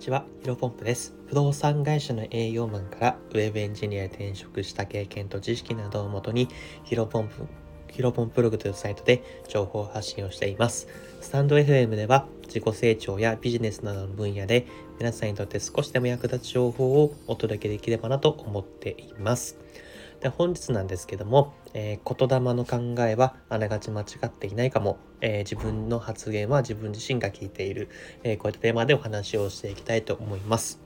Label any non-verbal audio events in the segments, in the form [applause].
にちは、ヒロポンプです。不動産会社の営業マンからウェブエンジニアへ転職した経験と知識などをもとに、ヒロポンプ、ヒロポンプログというサイトで情報発信をしています。スタンド FM では自己成長やビジネスなどの分野で皆さんにとって少しでも役立つ情報をお届けできればなと思っています。で本日なんですけども、えー、言霊の考えはあながち間違っていないかも、えー、自分の発言は自分自身が聞いている、えー、こういったテーマでお話をしていきたいと思います。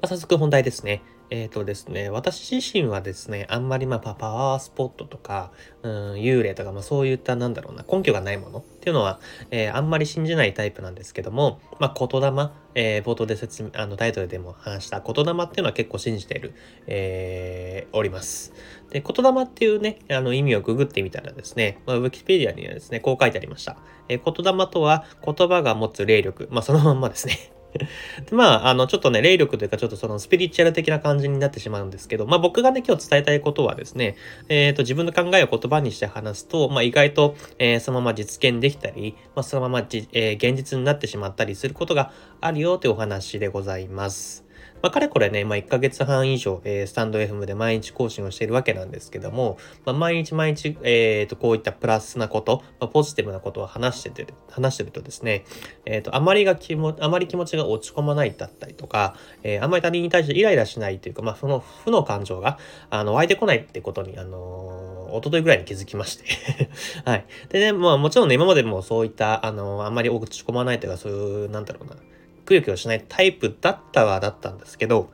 まあ、早速本題ですね。えっ、ー、とですね、私自身はですね、あんまりまあパワースポットとか、うん、幽霊とか、まあそういったなんだろうな、根拠がないものっていうのは、えー、あんまり信じないタイプなんですけども、まあ言霊、えー、冒頭で説明、あのタイトルでも話した言霊っていうのは結構信じている、えー、おります。で、言霊っていうね、あの意味をググってみたらですね、まあ、ウィキペディアにはですね、こう書いてありました。えー、言霊とは言葉が持つ霊力、まあそのまんまですね。[laughs] まあ、あの、ちょっとね、霊力というか、ちょっとそのスピリチュアル的な感じになってしまうんですけど、まあ僕がね、今日伝えたいことはですね、えっ、ー、と、自分の考えを言葉にして話すと、まあ意外と、えー、そのまま実現できたり、まあそのままじ、えー、現実になってしまったりすることがあるよというお話でございます。まあ、かれこれね、まあ、1ヶ月半以上、えー、スタンド FM で毎日更新をしているわけなんですけども、まあ、毎日毎日、えっ、ー、と、こういったプラスなこと、まあ、ポジティブなことを話してて、話してるとですね、えっ、ー、と、あまりが気も、あまり気持ちが落ち込まないだったりとか、えー、あまり他人に対してイライラしないというか、まあ、その負の感情が、あの、湧いてこないってことに、あのー、一昨日ぐらいに気づきまして [laughs] はい。でね、まあもちろんね、今までもそういった、あの、あんまり落ち込まないというか、そういう、なんだろうな、くよくよしないタイプだったはだったんですけど、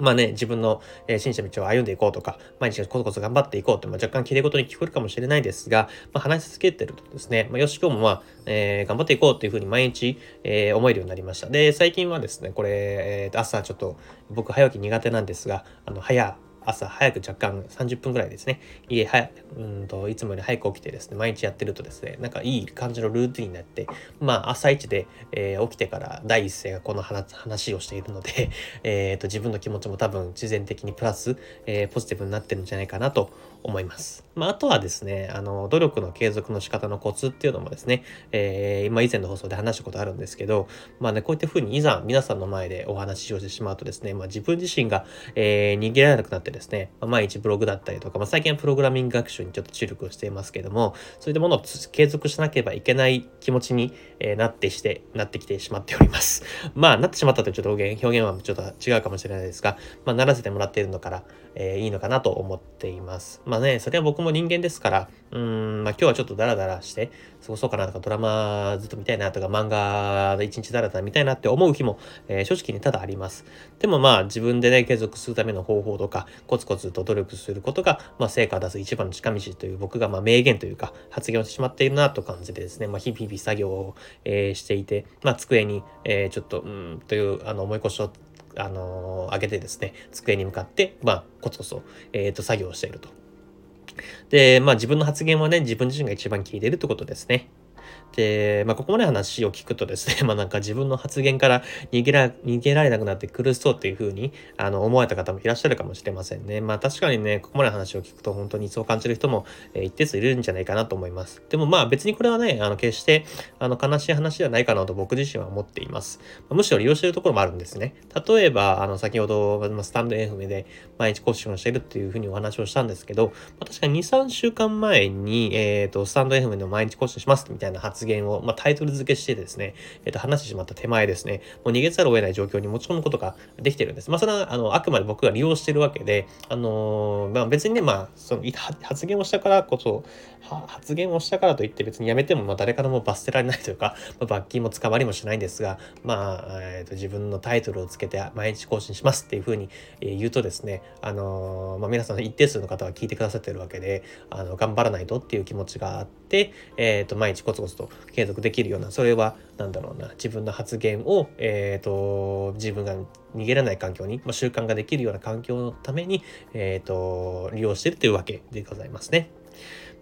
まあね、自分の、えー、真摯な道を歩んでいこうとか、毎日コツコツ頑張っていこうって、まあ、若干綺麗事に聞こえるかもしれないですが、まあ、話し続けてるとですね、まあ、よし今日もまあ、えー、頑張っていこうっていうふうに毎日、えー、思えるようになりました。で、最近はですね、これ、えー、朝ちょっと僕早起き苦手なんですが、あの、早朝早く若干30分ぐらいですね、家はうんといつもより早く起きてですね、毎日やってるとですね、なんかいい感じのルーティンになって、まあ朝一で、えー、起きてから第一声がこの話をしているので、[laughs] えー、と自分の気持ちも多分自然的にプラス、えー、ポジティブになってるんじゃないかなと思います。まあ、あとはですね、あの、努力の継続の仕方のコツっていうのもですね、えー、今以前の放送で話したことあるんですけど、まあね、こういった風にいざ皆さんの前でお話をしてしまうとですね、まあ自分自身が、えー、逃げられなくなってですね、まあ、毎日ブログだったりとか、まあ最近はプログラミング学習にちょっと注力をしていますけども、そういったものを継続しなければいけない気持ちに、えー、なってして、なってきてしまっております。[laughs] まあ、なってしまったというちょっと表現、表現はちょっと違うかもしれないですが、まあ、ならせてもらっているのから、えー、いいのかなと思っています。まあね、それは僕も人間ですから、うん、まあ今日はちょっとダラダラして、過ごそうかなとか、ドラマずっと見たいなとか、漫画で一日ダラダラ見たいなって思う日も、えー、正直にただあります。でもまあ自分でね、継続するための方法とか、コツコツと努力することが、まあ成果を出す一番の近道という僕がまあ名言というか、発言をしてしまっているなと感じてですね、まあ日々作業を、え、していて、まあ机に、え、ちょっと、うん、というあの思い越しをあの、上げてですね、机に向かって、まあ、コツコツと、えっ、ー、と、作業をしていると。で、まあ自分の発言はね、自分自身が一番聞いているってことですね。で、まあ、ここまで話を聞くとですね、[laughs] まあ、なんか自分の発言から [laughs] 逃げら、逃げられなくなって苦しそうっていうふうに、あの、思われた方もいらっしゃるかもしれませんね。まあ、確かにね、ここまで話を聞くと本当にそう感じる人も、えー、一定数いるんじゃないかなと思います。でもまあ、別にこれはね、あの、決して、あの、悲しい話ではないかなと僕自身は思っています。まあ、むしろ利用しているところもあるんですね。例えば、あの、先ほど、スタンド FM で毎日更新をしているっていうふうにお話をしたんですけど、まあ、確かに2、3週間前に、えっ、ー、と、スタンド FM で毎日更新しますみたいなな発言を、まあ、タイトル付けしてですね、えっ、ー、と、話してしまった手前ですね、もう逃げざるを得ない状況に持ち込むことができてるんです。まあ、それは、あの、あくまで僕が利用してるわけで、あのー、まあ、別にね、まあ、その、発言をしたからこそ、発言をしたからといって別にやめても、まあ、誰からも罰せられないというか、まあ、罰金も捕まりもしないんですが、まあ、えっ、ー、と、自分のタイトルをつけて毎日更新しますっていうふうに言うとですね、あのまあ、皆さん一定数の方は聞いてくださってるわけで、あの、頑張らないとっていう気持ちがあって、えっ、と、毎日コツコツと継続できるような、それは、何だろうな、自分の発言を、えっ、ー、と、自分が逃げられない環境に、まあ、習慣ができるような環境のために、えっ、ー、と、利用してるというわけでございますね。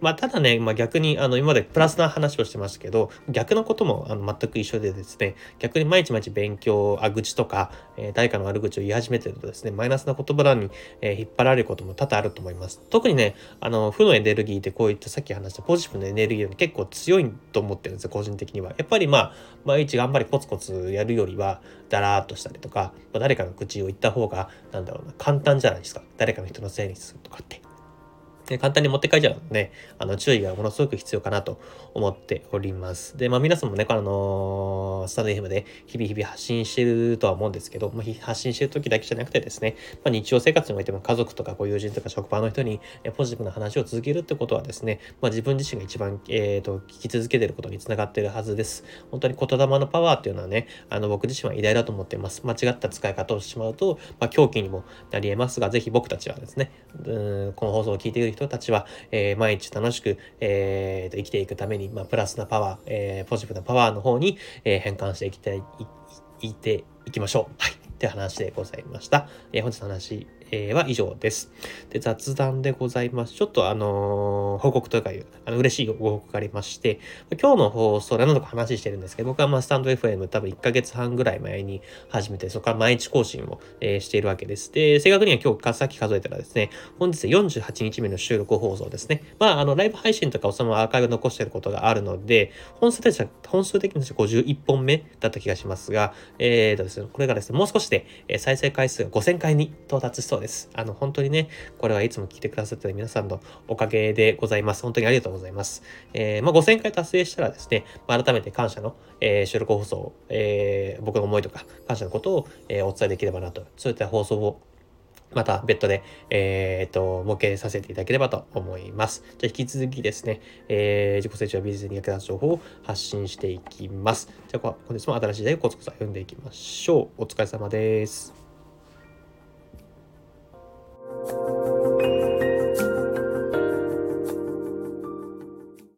まあ、ただね、まあ、逆に、あの、今までプラスな話をしてましたけど、逆のこともあの全く一緒でですね、逆に毎日毎日勉強、あ、愚痴とか、えー、誰かの悪口を言い始めてるとですね、マイナスな言葉に、えー、引っ張られることも多々あると思います。特にね、あの、負のエネルギーってこういったさっき話したポジティブなエネルギーより結構強いと思ってるんですよ、個人的には。やっぱりまあ、毎日頑張りコツコツやるよりは、だらーっとしたりとか、まあ、誰かの口を言った方が、なんだろうな、簡単じゃないですか。誰かの人のせいにするとかって。で簡単に持って帰っちゃうので、あの、注意がものすごく必要かなと思っております。で、まあ皆さんもね、あの、スタンド FM で日々日々発信してるとは思うんですけど、まあ、発信してる時だけじゃなくてですね、まあ、日常生活においても家族とかご友人とか職場の人にポジティブな話を続けるってことはですね、まあ自分自身が一番、えっ、ー、と、聞き続けてることにつながってるはずです。本当に言霊のパワーっていうのはね、あの、僕自身は偉大だと思っています。間違った使い方をしてしまうと、まあ狂気にもなり得ますが、ぜひ僕たちはですね、うんこの放送を聞いている人人たちは、えー、毎日楽しく、えー、生きていくために、まあ、プラスなパワー、えー、ポジティブなパワーの方に、えー、変換していきたい、い、いていきましょう。はい。って話でございました。えー、本日の話、えー、は以上です。で、雑談でございます。ちょっとあのー、報告というかいう、あの嬉しいご報告がありまして、今日の放送で何度か話してるんですけど、僕はまあスタンド FM 多分1ヶ月半ぐらい前に始めて、そこから毎日更新を、えー、しているわけです。で、正確には今日、さっき数えたらですね、本日48日目の収録放送ですね。まあ、あの、ライブ配信とかをそのアーカイブ残してることがあるので、本数的には、本数的には51本目だった気がしますが、えーとですね、これがですね、もう少しで、再生回数が5000回に到達しそうです。あの、本当にね、これはいつも聞いてくださってる皆さんのおかげでございます。本当にありがとうございます。えー、まあ、5000回達成したらですね、まあ、改めて感謝の、えー、収録放送、えー、僕の思いとか感謝のことを、えお伝えできればなと、そういった放送をまた別途で、えっ、と、模型させていただければと思います。じゃあ引き続きですね、えー、自己成長ビジネスに役立つ情報を発信していきます。じゃあ本日も新しい時代をコツコツ歩んでいきましょう。お疲れ様です。